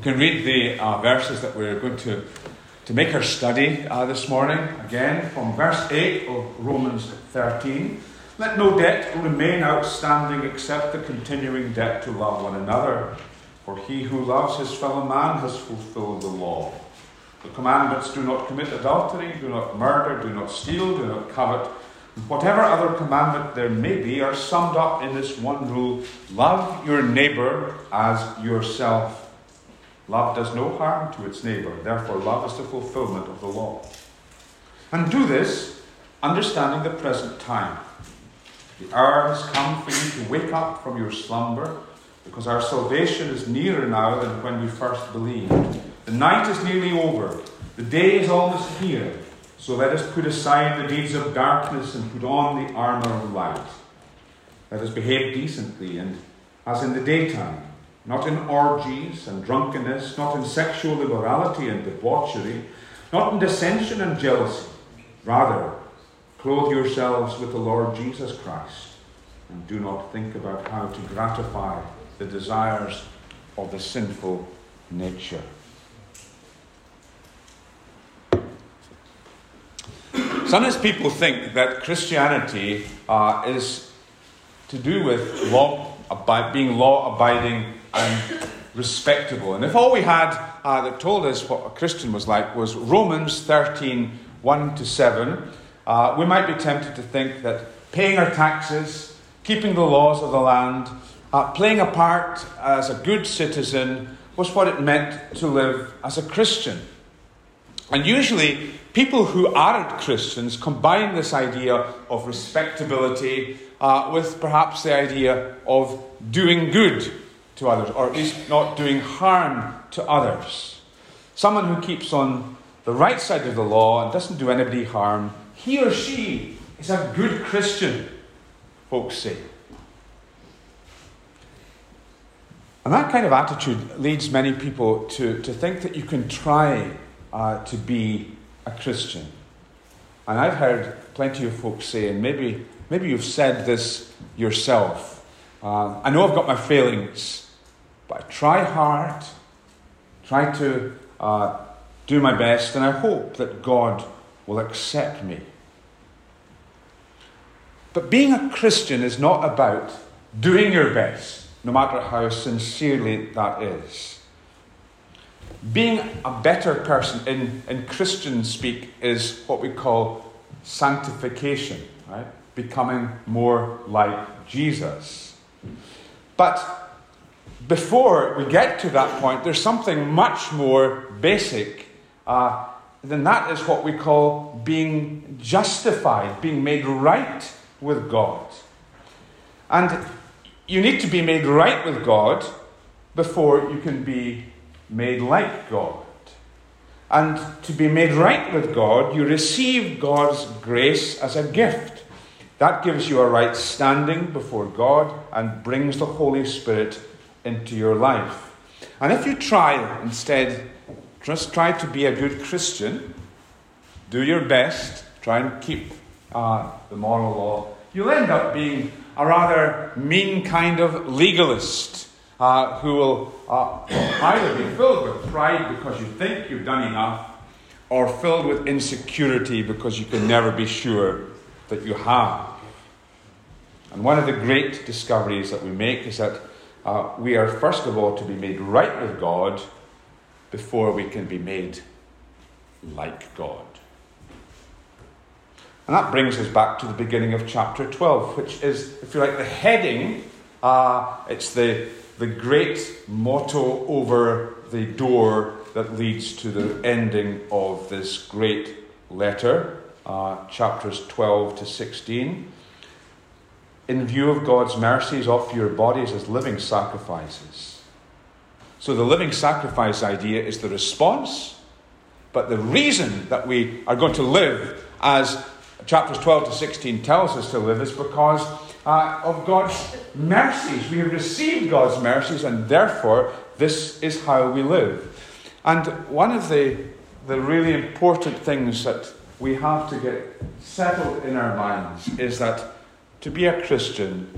We can read the uh, verses that we're going to, to make our study uh, this morning. Again, from verse 8 of Romans 13. Let no debt remain outstanding except the continuing debt to love one another. For he who loves his fellow man has fulfilled the law. The commandments do not commit adultery, do not murder, do not steal, do not covet. Whatever other commandment there may be are summed up in this one rule love your neighbor as yourself. Love does no harm to its neighbor, therefore, love is the fulfillment of the law. And do this understanding the present time. The hour has come for you to wake up from your slumber, because our salvation is nearer now than when we first believed. The night is nearly over, the day is almost here. So let us put aside the deeds of darkness and put on the armour of light. Let us behave decently and as in the daytime not in orgies and drunkenness, not in sexual immorality and debauchery, not in dissension and jealousy. Rather, clothe yourselves with the Lord Jesus Christ, and do not think about how to gratify the desires of the sinful nature. Sometimes people think that Christianity uh, is to do with law, being law abiding and respectable. And if all we had uh, that told us what a Christian was like was Romans 13 1 to 7, uh, we might be tempted to think that paying our taxes, keeping the laws of the land, uh, playing a part as a good citizen was what it meant to live as a Christian. And usually, people who aren't Christians combine this idea of respectability uh, with perhaps the idea of doing good to others, or at least not doing harm to others. Someone who keeps on the right side of the law and doesn't do anybody harm, he or she is a good Christian, folks say. And that kind of attitude leads many people to, to think that you can try uh, to be a Christian. And I've heard plenty of folks say, and maybe, maybe you've said this yourself uh, I know I've got my failings, but I try hard, try to uh, do my best, and I hope that God will accept me. But being a Christian is not about doing your best, no matter how sincerely that is. Being a better person in, in Christian speak is what we call sanctification, right? Becoming more like Jesus. But before we get to that point, there's something much more basic uh, than that is what we call being justified, being made right with God. And you need to be made right with God before you can be made like God. And to be made right with God, you receive God's grace as a gift. That gives you a right standing before God and brings the Holy Spirit into your life. And if you try instead, just try to be a good Christian, do your best, try and keep uh, the moral law, you'll end up being a rather mean kind of legalist uh, who will uh, either be filled with pride because you think you've done enough, or filled with insecurity because you can never be sure that you have. And one of the great discoveries that we make is that uh, we are first of all to be made right with God before we can be made like God. And that brings us back to the beginning of chapter 12, which is, if you like, the heading. Uh, it's the, the great motto over the door that leads to the ending of this great letter, uh, chapters 12 to 16 in view of God's mercies, offer your bodies as living sacrifices. So, the living sacrifice idea is the response, but the reason that we are going to live as chapters 12 to 16 tells us to live is because uh, of God's mercies. We have received God's mercies, and therefore, this is how we live. And one of the, the really important things that we have to get settled in our minds is that to be a Christian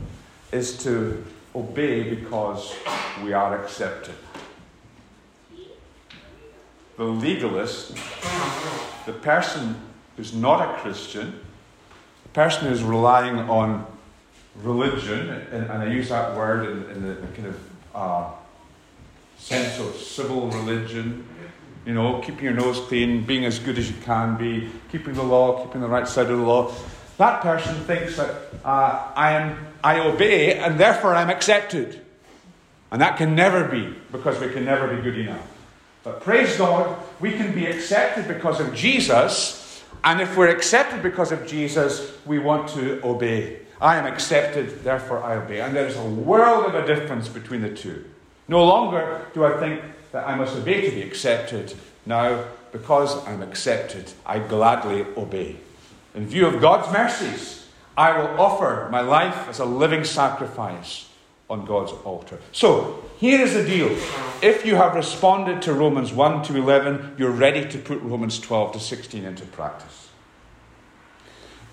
is to obey because we are accepted. the legalist, the person who's not a Christian, the person who's relying on religion, and, and I use that word in, in the kind of uh, sense of civil religion, you know, keeping your nose clean, being as good as you can be, keeping the law, keeping the right side of the law. That person thinks that uh, I am, I obey, and therefore I'm accepted. And that can never be, because we can never be good enough. But praise God, we can be accepted because of Jesus, and if we're accepted because of Jesus, we want to obey. I am accepted, therefore I obey. And there's a world of a difference between the two. No longer do I think that I must obey to be accepted. Now, because I'm accepted, I gladly obey. In view of God's mercies, I will offer my life as a living sacrifice on God's altar. So, here is the deal. If you have responded to Romans 1 to 11, you're ready to put Romans 12 to 16 into practice.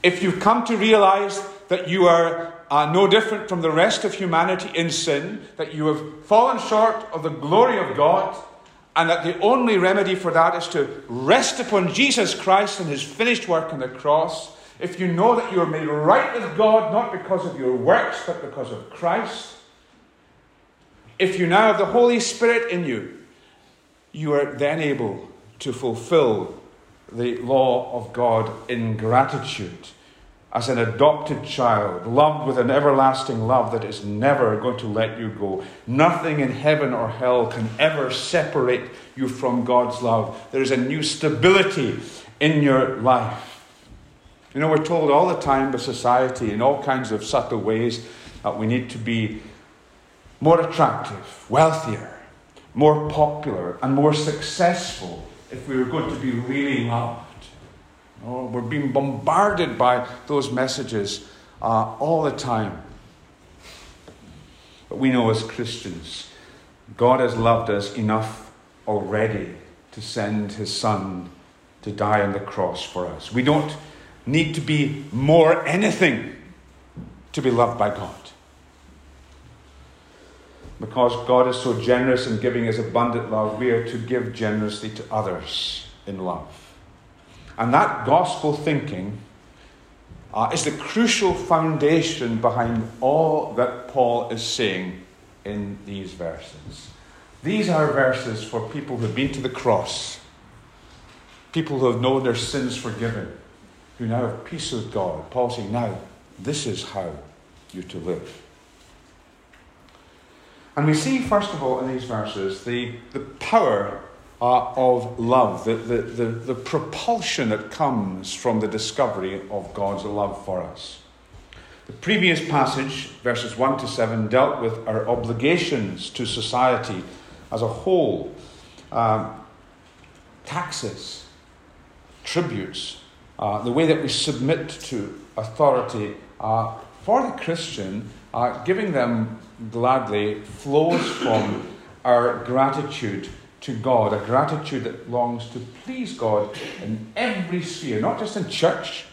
If you've come to realize that you are uh, no different from the rest of humanity in sin, that you have fallen short of the glory of God, and that the only remedy for that is to rest upon Jesus Christ and his finished work on the cross, if you know that you are made right with God not because of your works but because of Christ, if you now have the Holy Spirit in you, you are then able to fulfill the law of God in gratitude as an adopted child, loved with an everlasting love that is never going to let you go. Nothing in heaven or hell can ever separate you from God's love. There is a new stability in your life. You know, we're told all the time by society in all kinds of subtle ways that we need to be more attractive, wealthier, more popular, and more successful if we are going to be really loved. Oh, we're being bombarded by those messages uh, all the time. But we know as Christians, God has loved us enough already to send his Son to die on the cross for us. We don't need to be more anything to be loved by God. Because God is so generous in giving us abundant love, we are to give generously to others in love. And that gospel thinking uh, is the crucial foundation behind all that Paul is saying in these verses. These are verses for people who have been to the cross, people who have known their sins forgiven, who now have peace with God. Paul saying, Now, this is how you're to live. And we see, first of all, in these verses, the, the power uh, of love, the, the, the, the propulsion that comes from the discovery of God's love for us. The previous passage, verses 1 to 7, dealt with our obligations to society as a whole um, taxes, tributes, uh, the way that we submit to authority. Uh, for the Christian, uh, giving them gladly flows from our gratitude to God, a gratitude that longs to please God in every sphere, not just in church,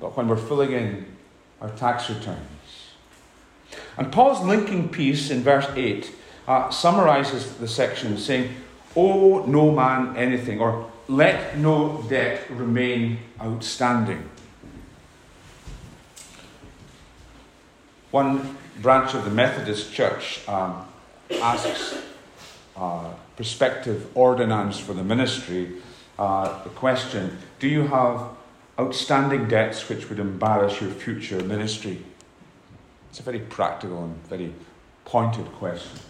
but when we're filling in our tax returns. And Paul's linking piece in verse 8 uh, summarizes the section saying, Owe no man anything, or let no debt remain outstanding. One branch of the Methodist Church um, asks uh, prospective ordinands for the ministry uh, the question Do you have outstanding debts which would embarrass your future ministry? It's a very practical and very pointed question.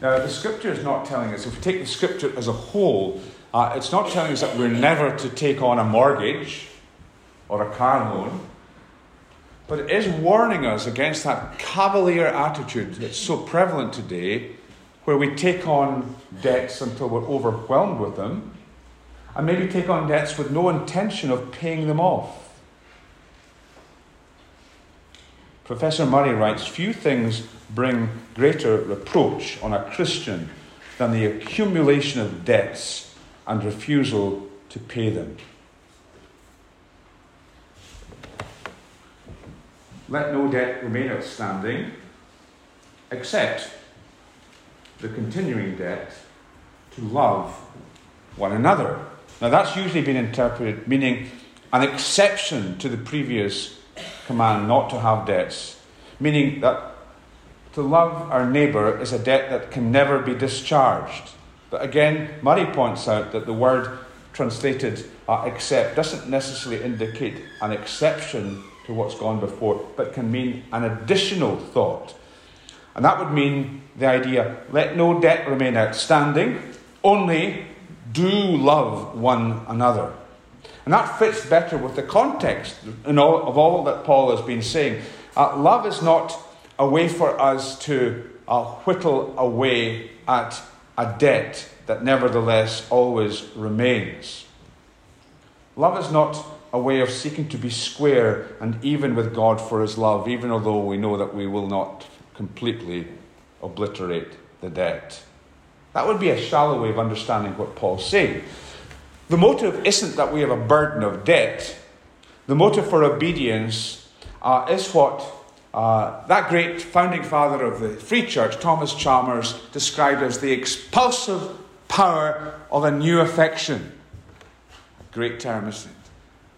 Now, the scripture is not telling us, if we take the scripture as a whole, uh, it's not telling us that we're never to take on a mortgage or a car loan. But it is warning us against that cavalier attitude that's so prevalent today, where we take on debts until we're overwhelmed with them, and maybe take on debts with no intention of paying them off. Professor Murray writes Few things bring greater reproach on a Christian than the accumulation of debts and refusal to pay them. let no debt remain outstanding except the continuing debt to love one another. Now, that's usually been interpreted meaning an exception to the previous command not to have debts, meaning that to love our neighbour is a debt that can never be discharged. But again, Murray points out that the word translated uh, accept doesn't necessarily indicate an exception to what's gone before, but can mean an additional thought. And that would mean the idea let no debt remain outstanding, only do love one another. And that fits better with the context all, of all that Paul has been saying. Uh, love is not a way for us to uh, whittle away at a debt that nevertheless always remains. Love is not a way of seeking to be square and even with God for his love, even although we know that we will not completely obliterate the debt. That would be a shallow way of understanding what Paul's saying. The motive isn't that we have a burden of debt. The motive for obedience uh, is what uh, that great founding father of the Free Church, Thomas Chalmers, described as the expulsive power of a new affection. Great term, isn't it?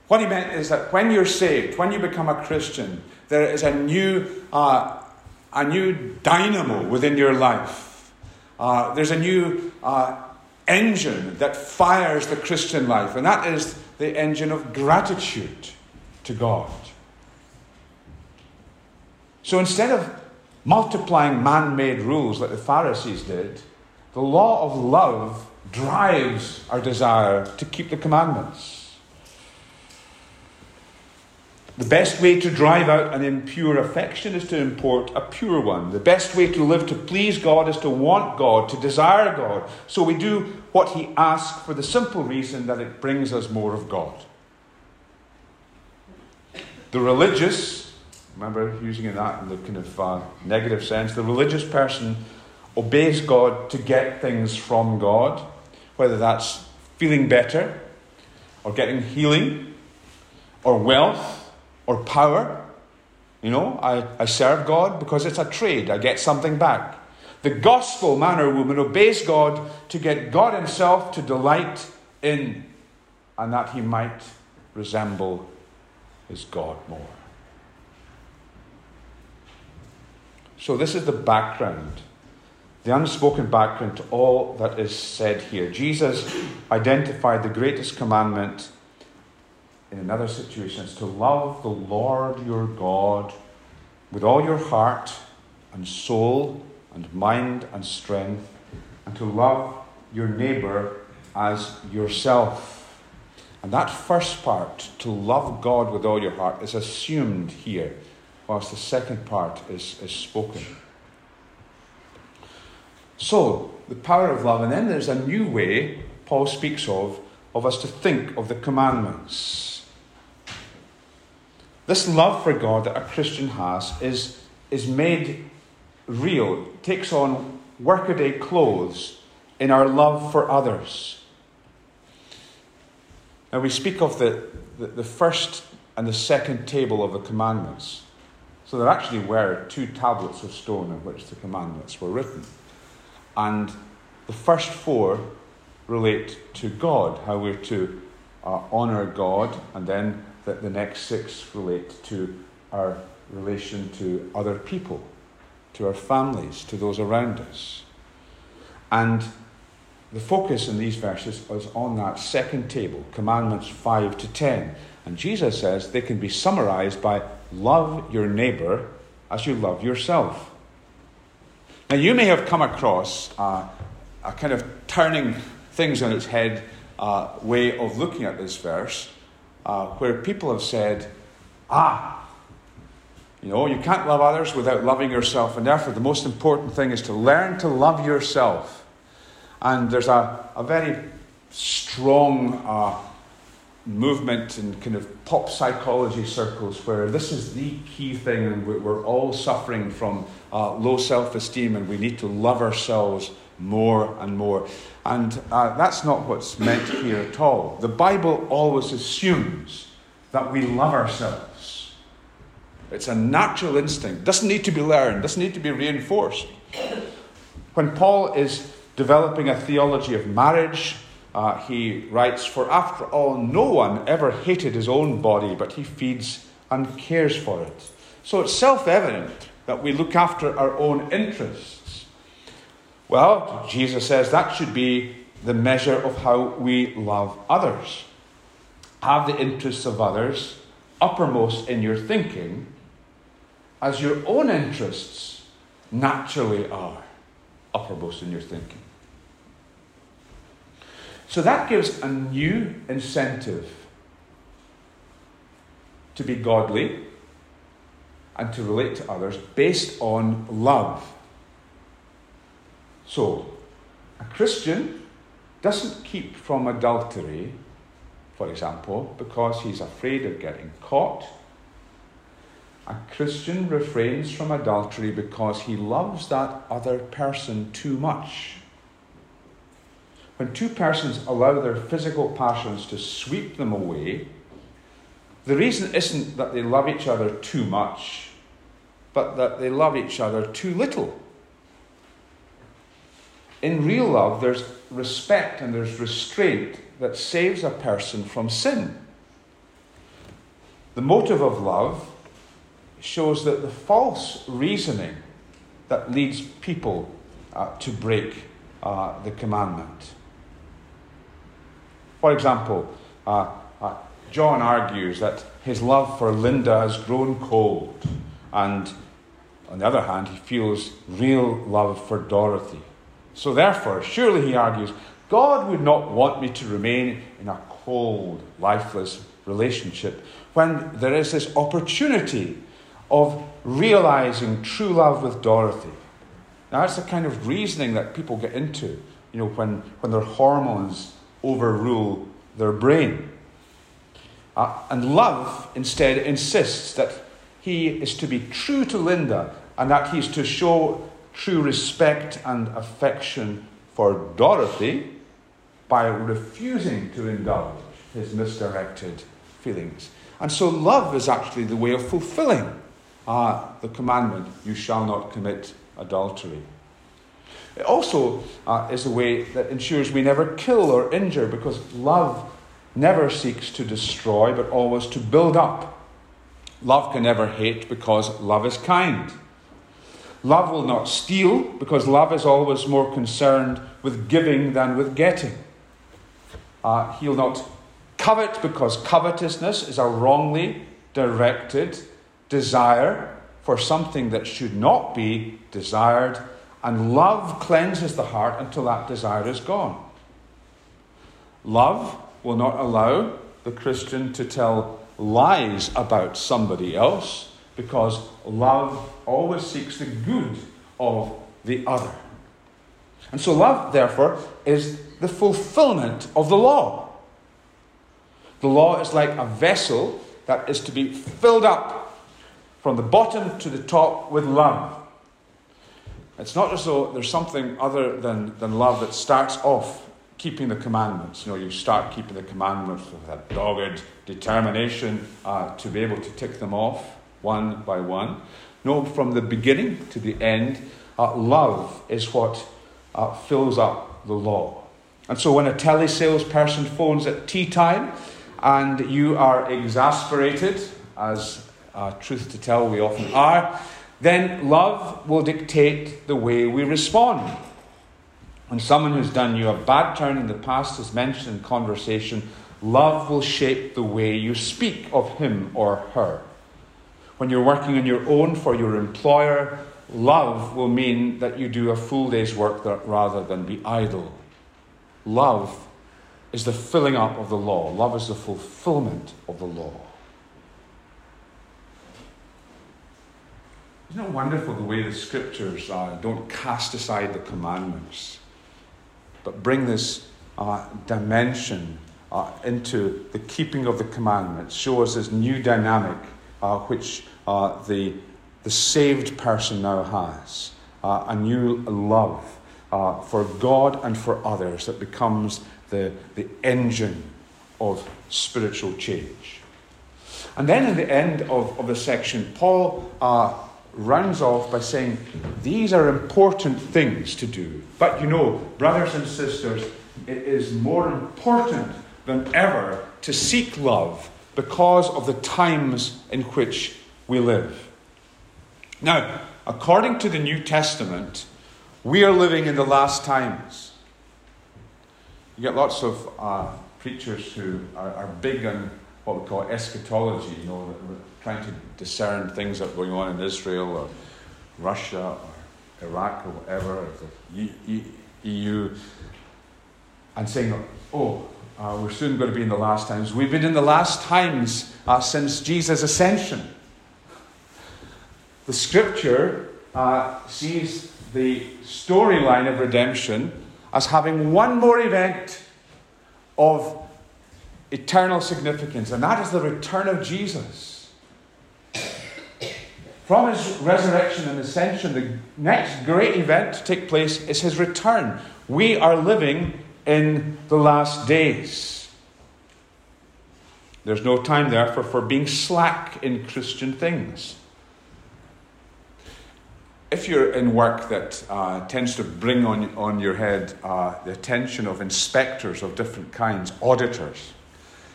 What he meant is that when you're saved, when you become a Christian, there is a new, uh, a new dynamo within your life. Uh, there's a new uh, engine that fires the Christian life, and that is the engine of gratitude to God. So instead of multiplying man made rules like the Pharisees did, the law of love drives our desire to keep the commandments. The best way to drive out an impure affection is to import a pure one. The best way to live to please God is to want God, to desire God. So we do what He asks for the simple reason that it brings us more of God. The religious, remember using that in the kind of uh, negative sense, the religious person obeys God to get things from God, whether that's feeling better, or getting healing, or wealth or power. You know, I, I serve God because it's a trade, I get something back. The gospel man or woman obeys God to get God Himself to delight in, and that He might resemble His God more. So, this is the background, the unspoken background to all that is said here. Jesus identified the greatest commandment in another situation is to love the Lord your God with all your heart and soul and mind and strength, and to love your neighbor as yourself. And that first part, to love God with all your heart, is assumed here, whilst the second part is, is spoken. So, the power of love, and then there's a new way Paul speaks of, of us to think of the commandments. This love for God that a Christian has is, is made real, takes on workaday clothes in our love for others. Now, we speak of the, the, the first and the second table of the commandments. So there actually were two tablets of stone on which the commandments were written. And the first four relate to God, how we're to uh, honour God, and then that the next six relate to our relation to other people, to our families, to those around us. And the focus in these verses is on that second table, commandments 5 to 10. And Jesus says they can be summarized by love your neighbor as you love yourself. Now, you may have come across uh, a kind of turning things on its head uh, way of looking at this verse uh, where people have said, ah, you know, you can't love others without loving yourself, and therefore the most important thing is to learn to love yourself. And there's a, a very strong uh, movement in kind of pop psychology circles where this is the key thing, and we're all suffering from uh, low self esteem, and we need to love ourselves more and more. And uh, that's not what's meant here at all. The Bible always assumes that we love ourselves. It's a natural instinct, doesn't need to be learned, doesn't need to be reinforced. When Paul is developing a theology of marriage, uh, he writes, For after all, no one ever hated his own body, but he feeds and cares for it. So it's self evident that we look after our own interests. Well, Jesus says that should be the measure of how we love others. Have the interests of others uppermost in your thinking, as your own interests naturally are uppermost in your thinking. So that gives a new incentive to be godly and to relate to others based on love. So, a Christian doesn't keep from adultery, for example, because he's afraid of getting caught. A Christian refrains from adultery because he loves that other person too much. When two persons allow their physical passions to sweep them away, the reason isn't that they love each other too much, but that they love each other too little. In real love, there's respect and there's restraint that saves a person from sin. The motive of love shows that the false reasoning that leads people uh, to break uh, the commandment. For example, uh, uh, John argues that his love for Linda has grown cold, and on the other hand, he feels real love for Dorothy. So, therefore, surely he argues, God would not want me to remain in a cold, lifeless relationship when there is this opportunity of realizing true love with Dorothy. Now, that's the kind of reasoning that people get into, you know, when, when their hormones overrule their brain. Uh, and love instead insists that he is to be true to Linda and that he is to show true respect and affection for Dorothy by refusing to indulge his misdirected feelings. And so, love is actually the way of fulfilling uh, the commandment you shall not commit adultery. It also uh, is a way that ensures we never kill or injure because love never seeks to destroy but always to build up. Love can never hate because love is kind. Love will not steal because love is always more concerned with giving than with getting. Uh, he'll not covet because covetousness is a wrongly directed desire for something that should not be desired and love cleanses the heart until that desire is gone. Love will not allow the Christian to tell lies about somebody else because love always seeks the good of the other. And so, love, therefore, is the fulfillment of the law. The law is like a vessel that is to be filled up from the bottom to the top with love. It's not as though there's something other than, than love that starts off keeping the commandments. You know, you start keeping the commandments with a dogged determination uh, to be able to tick them off one by one. No, from the beginning to the end, uh, love is what uh, fills up the law. And so when a telesales person phones at tea time and you are exasperated, as uh, truth to tell we often are, then love will dictate the way we respond. When someone who's done you a bad turn in the past is mentioned in conversation, love will shape the way you speak of him or her. When you're working on your own for your employer, love will mean that you do a full day's work rather than be idle. Love is the filling up of the law, love is the fulfillment of the law. Isn't it wonderful the way the scriptures uh, don't cast aside the commandments, but bring this uh, dimension uh, into the keeping of the commandments, show us this new dynamic uh, which uh, the, the saved person now has, uh, a new love for God and for others that becomes the, the engine of spiritual change. And then in the end of, of the section, Paul rounds off by saying, These are important things to do. But you know, brothers and sisters, it is more important than ever to seek love because of the times in which we live. Now, according to the New Testament, we are living in the last times. You get lots of uh, preachers who are, are, big on what we call eschatology, you know, trying to discern things that are going on in Israel or Russia or Iraq or whatever, or the EU, and saying, oh, uh, we're soon going to be in the last times. We've been in the last times uh, since Jesus' ascension. The scripture uh, sees the storyline of redemption as having one more event of eternal significance, and that is the return of Jesus. From his resurrection and ascension, the next great event to take place is his return. We are living in the last days. There's no time, therefore, for being slack in Christian things if you're in work that uh, tends to bring on, on your head uh, the attention of inspectors of different kinds, auditors,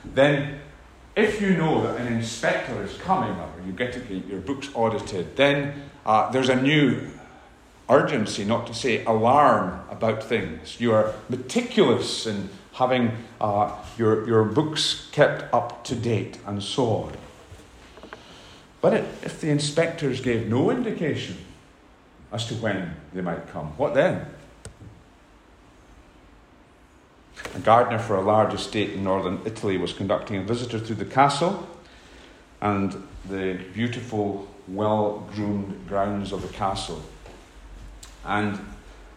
then if you know that an inspector is coming or you get to get your books audited, then uh, there's a new urgency, not to say alarm, about things. You are meticulous in having uh, your, your books kept up to date and so on. But it, if the inspectors gave no indication as to when they might come. What then? A gardener for a large estate in northern Italy was conducting a visitor through the castle and the beautiful, well groomed grounds of the castle. And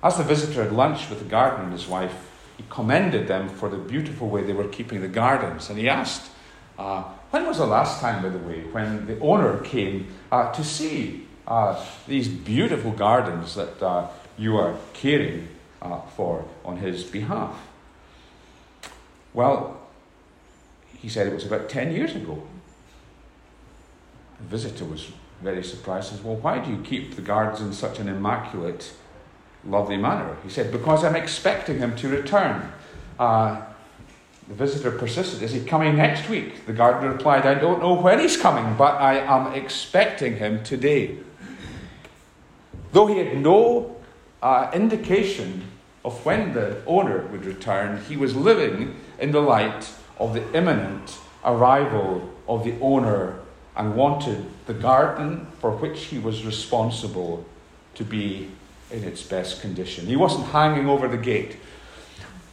as the visitor had lunch with the gardener and his wife, he commended them for the beautiful way they were keeping the gardens. And he asked, uh, When was the last time, by the way, when the owner came uh, to see uh, these beautiful gardens that uh, you are caring uh, for on his behalf? Well, he said it was about 10 years ago. The visitor was very surprised. Says, Well, why do you keep the guards in such an immaculate, lovely manner? He said, Because I'm expecting him to return. Uh, the visitor persisted. Is he coming next week? The gardener replied, I don't know when he's coming, but I am expecting him today. Though he had no uh, indication of when the owner would return, he was living in the light of the imminent arrival of the owner and wanted the garden for which he was responsible to be in its best condition. He wasn't hanging over the gate,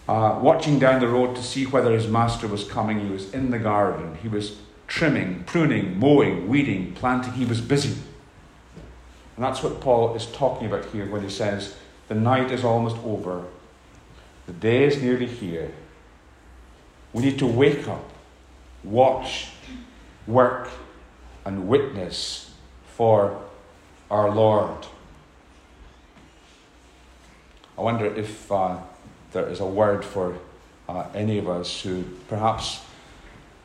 uh, watching down the road to see whether his master was coming. He was in the garden. He was trimming, pruning, mowing, weeding, planting. He was busy. And that's what Paul is talking about here when he says, The night is almost over, the day is nearly here. We need to wake up, watch, work, and witness for our Lord. I wonder if uh, there is a word for uh, any of us who perhaps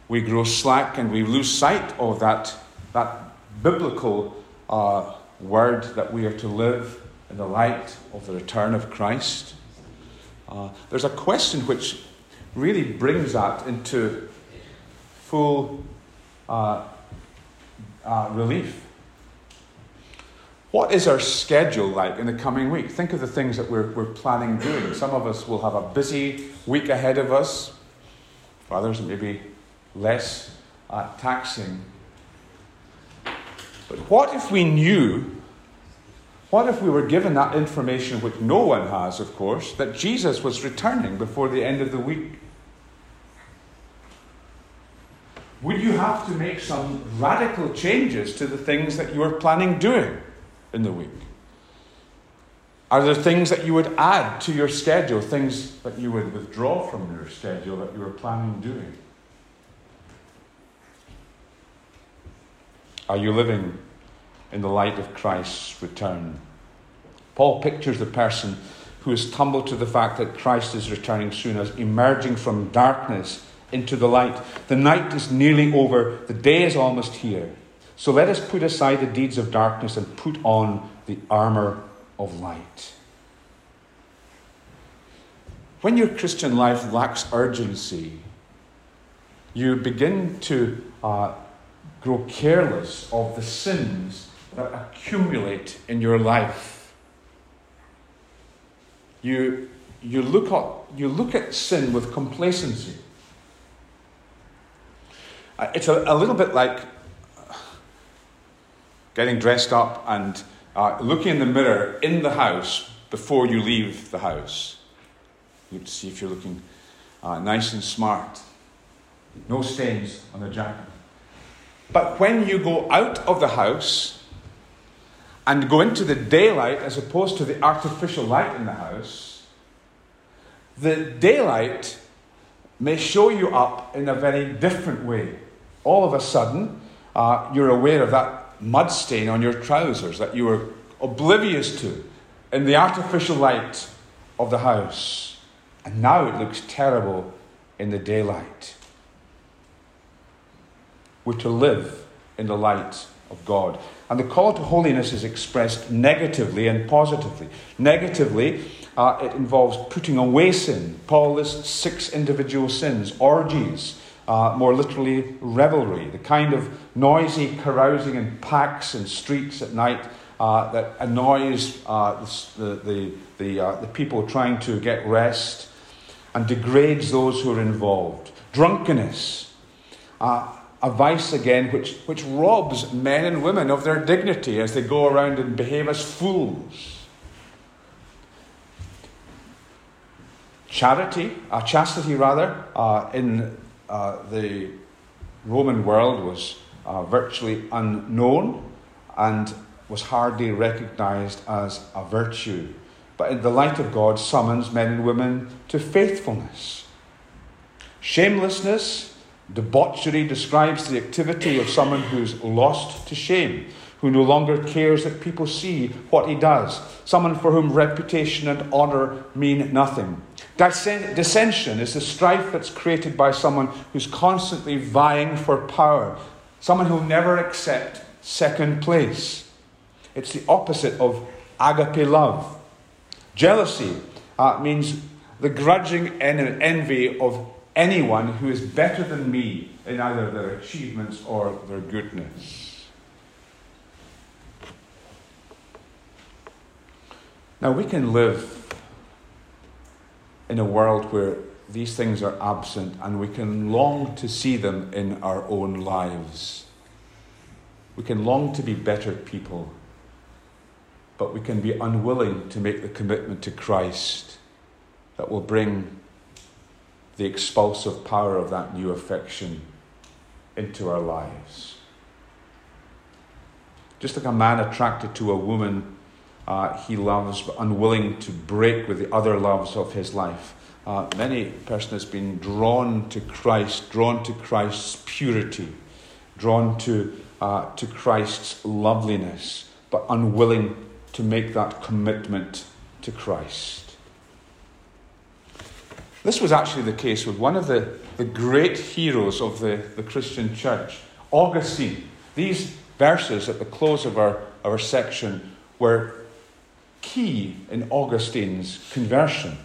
we grow slack and we lose sight of that, that biblical uh, word that we are to live in the light of the return of Christ. Uh, there's a question which really brings that into full uh, relief. What is our schedule like in the coming week? Think of the things that we're, we're planning doing. Some of us will have a busy week ahead of us, for others, maybe less uh, taxing but what if we knew, what if we were given that information, which no one has, of course, that Jesus was returning before the end of the week? Would you have to make some radical changes to the things that you are planning doing in the week? Are there things that you would add to your schedule, things that you would withdraw from your schedule that you were planning doing? Are you living in the light of Christ's return? Paul pictures the person who has tumbled to the fact that Christ is returning soon as emerging from darkness into the light. The night is nearly over, the day is almost here. So let us put aside the deeds of darkness and put on the armour of light. when your Christian life lacks urgency, you begin to uh, grow careless of the sins that accumulate in your life. You, you, look at, you look at sin with complacency. It's a, a, little bit like getting dressed up and uh, looking in the mirror in the house before you leave the house. You to see if you're looking uh, nice and smart. No stains on the jacket. But when you go out of the house and go into the daylight as opposed to the artificial light in the house, the daylight may show you up in a very different way. All of a sudden, uh, you're aware of that mud stain on your trousers that you were oblivious to in the artificial light of the house. And now it looks terrible in the daylight. We're to live in the light of God. And the call to holiness is expressed negatively and positively. Negatively, uh, it involves putting away sin. Paul lists six individual sins orgies, uh, more literally, revelry, the kind of noisy carousing in packs and streets at night uh, that annoys uh, the, the, the, uh, the people trying to get rest and degrades those who are involved. Drunkenness, uh, a vice again which, which robs men and women of their dignity as they go around and behave as fools. Charity, uh, chastity rather, uh, in uh, the Roman world was uh, virtually unknown and was hardly recognized as a virtue but in the light of God summons men and women to faithfulness. Shamelessness, debauchery describes the activity of someone who's lost to shame, who no longer cares that people see what he does, someone for whom reputation and honour mean nothing. Dissension is the strife that's created by someone who's constantly vying for power, someone who'll never accept second place. It's the opposite of agape love. Jealousy uh, means the grudging en- envy of anyone who is better than me in either their achievements or their goodness. Now, we can live in a world where these things are absent and we can long to see them in our own lives. We can long to be better people but we can be unwilling to make the commitment to Christ that will bring the expulsive power of that new affection into our lives. Just like a man attracted to a woman uh, he loves, but unwilling to break with the other loves of his life. Uh, many person has been drawn to Christ, drawn to Christ's purity, drawn to, uh, to Christ's loveliness, but unwilling to make that commitment to Christ. This was actually the case with one of the, the great heroes of the, the Christian church, Augustine. These verses at the close of our, our section were key in Augustine's conversion.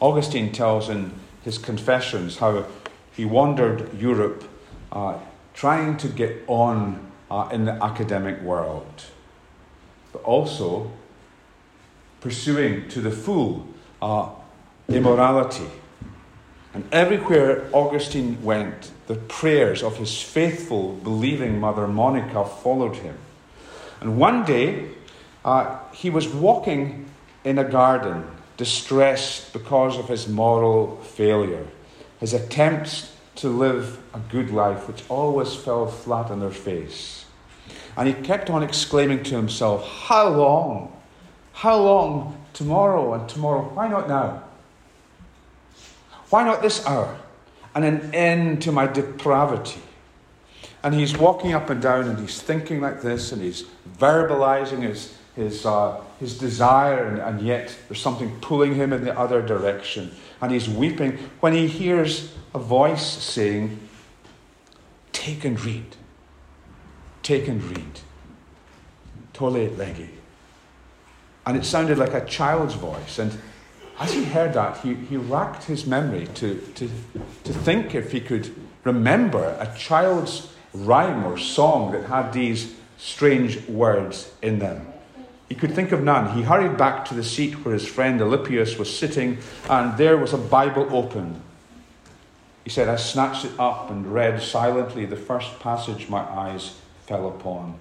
Augustine tells in his Confessions how he wandered Europe uh, trying to get on uh, in the academic world, but also pursuing to the full uh, immorality. And everywhere Augustine went, the prayers of his faithful, believing mother Monica followed him. And one day, uh, he was walking in a garden, distressed because of his moral failure, his attempts to live a good life, which always fell flat on their face. And he kept on exclaiming to himself, How long? How long? Tomorrow and tomorrow. Why not now? Why not this hour? And an end to my depravity. And he's walking up and down and he's thinking like this and he's verbalizing his, his, uh, his desire, and, and yet there's something pulling him in the other direction. And he's weeping when he hears a voice saying, Take and read. Take and read. Tolle lege. And it sounded like a child's voice. And as he heard that, he, he racked his memory to, to, to think if he could remember a child's rhyme or song that had these strange words in them. He could think of none. He hurried back to the seat where his friend Alypius was sitting, and there was a Bible open. He said, I snatched it up and read silently the first passage my eyes fell upon.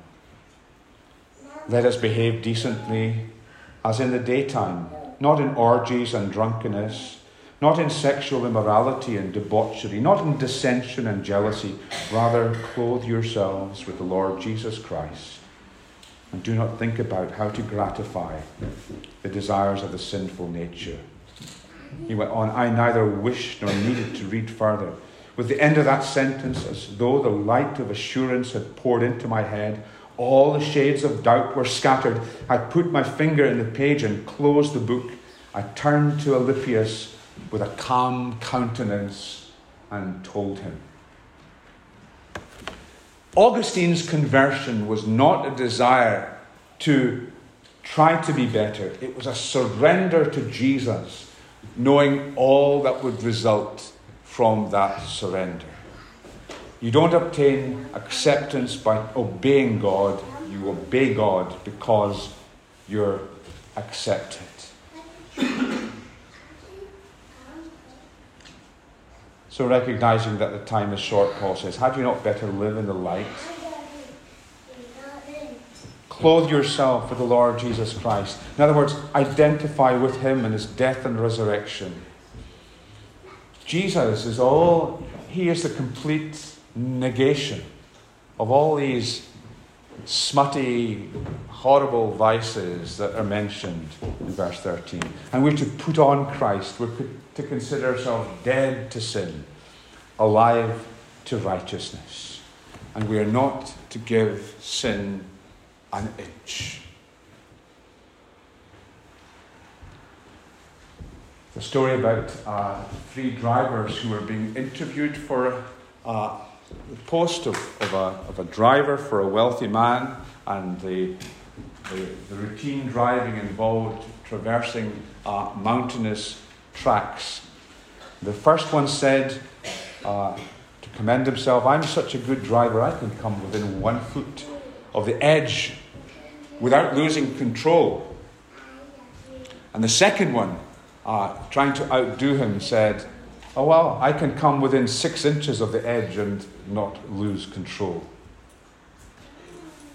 Let us behave decently as in the daytime, not in orgies and drunkenness, not in sexual immorality and debauchery, not in dissension and jealousy. Rather, clothe yourselves with the Lord Jesus Christ and do not think about how to gratify the desires of the sinful nature. He went on, I neither wished nor needed to read further. With the end of that sentence, as though the light of assurance had poured into my head, all the shades of doubt were scattered. I put my finger in the page and closed the book. I turned to Alypius with a calm countenance and told him. Augustine's conversion was not a desire to try to be better, it was a surrender to Jesus, knowing all that would result from that surrender. You don't obtain acceptance by obeying God, you obey God because you're accepted. So, recognizing that the time is short, Paul says, Had you not better live in the light? Clothe yourself with the Lord Jesus Christ. In other words, identify with him in his death and resurrection. Jesus is all, he is the complete negation of all these smutty, horrible vices that are mentioned in verse 13. And we're to put on Christ. We're to consider ourselves dead to sin, alive to righteousness. And we are not to give sin an inch. The story about uh, three drivers who were being interviewed for uh, the post of, of, a, of a driver for a wealthy man, and the, the, the routine driving involved traversing uh, mountainous tracks. The first one said, uh, to commend himself, I'm such a good driver, I can come within one foot of the edge without losing control. And the second one, uh, trying to outdo him, said, Oh, well, I can come within six inches of the edge and not lose control.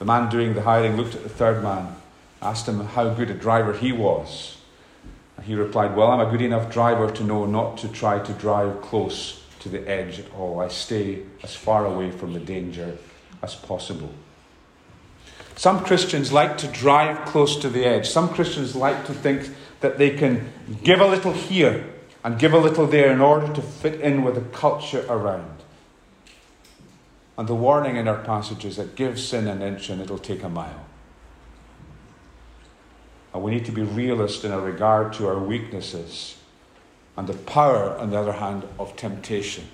The man doing the hiring looked at the third man, asked him how good a driver he was. He replied, Well, I'm a good enough driver to know not to try to drive close to the edge at all. I stay as far away from the danger as possible. Some Christians like to drive close to the edge. Some Christians like to think that they can give a little here and give a little there in order to fit in with the culture around. And the warning in our passage is that give sin an inch and it'll take a mile. And we need to be realist in our regard to our weaknesses and the power, on the other hand, of temptation.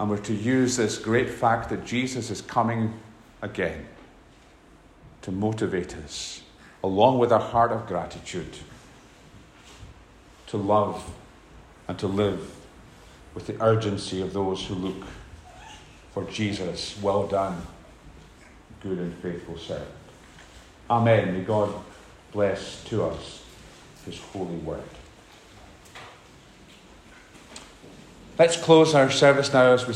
And we're to use this great fact that Jesus is coming again to motivate us, along with a heart of gratitude to love and to live with the urgency of those who look for Jesus. Well done, good and faithful servant. Amen. May God bless to us his holy word. Let's close our service now as we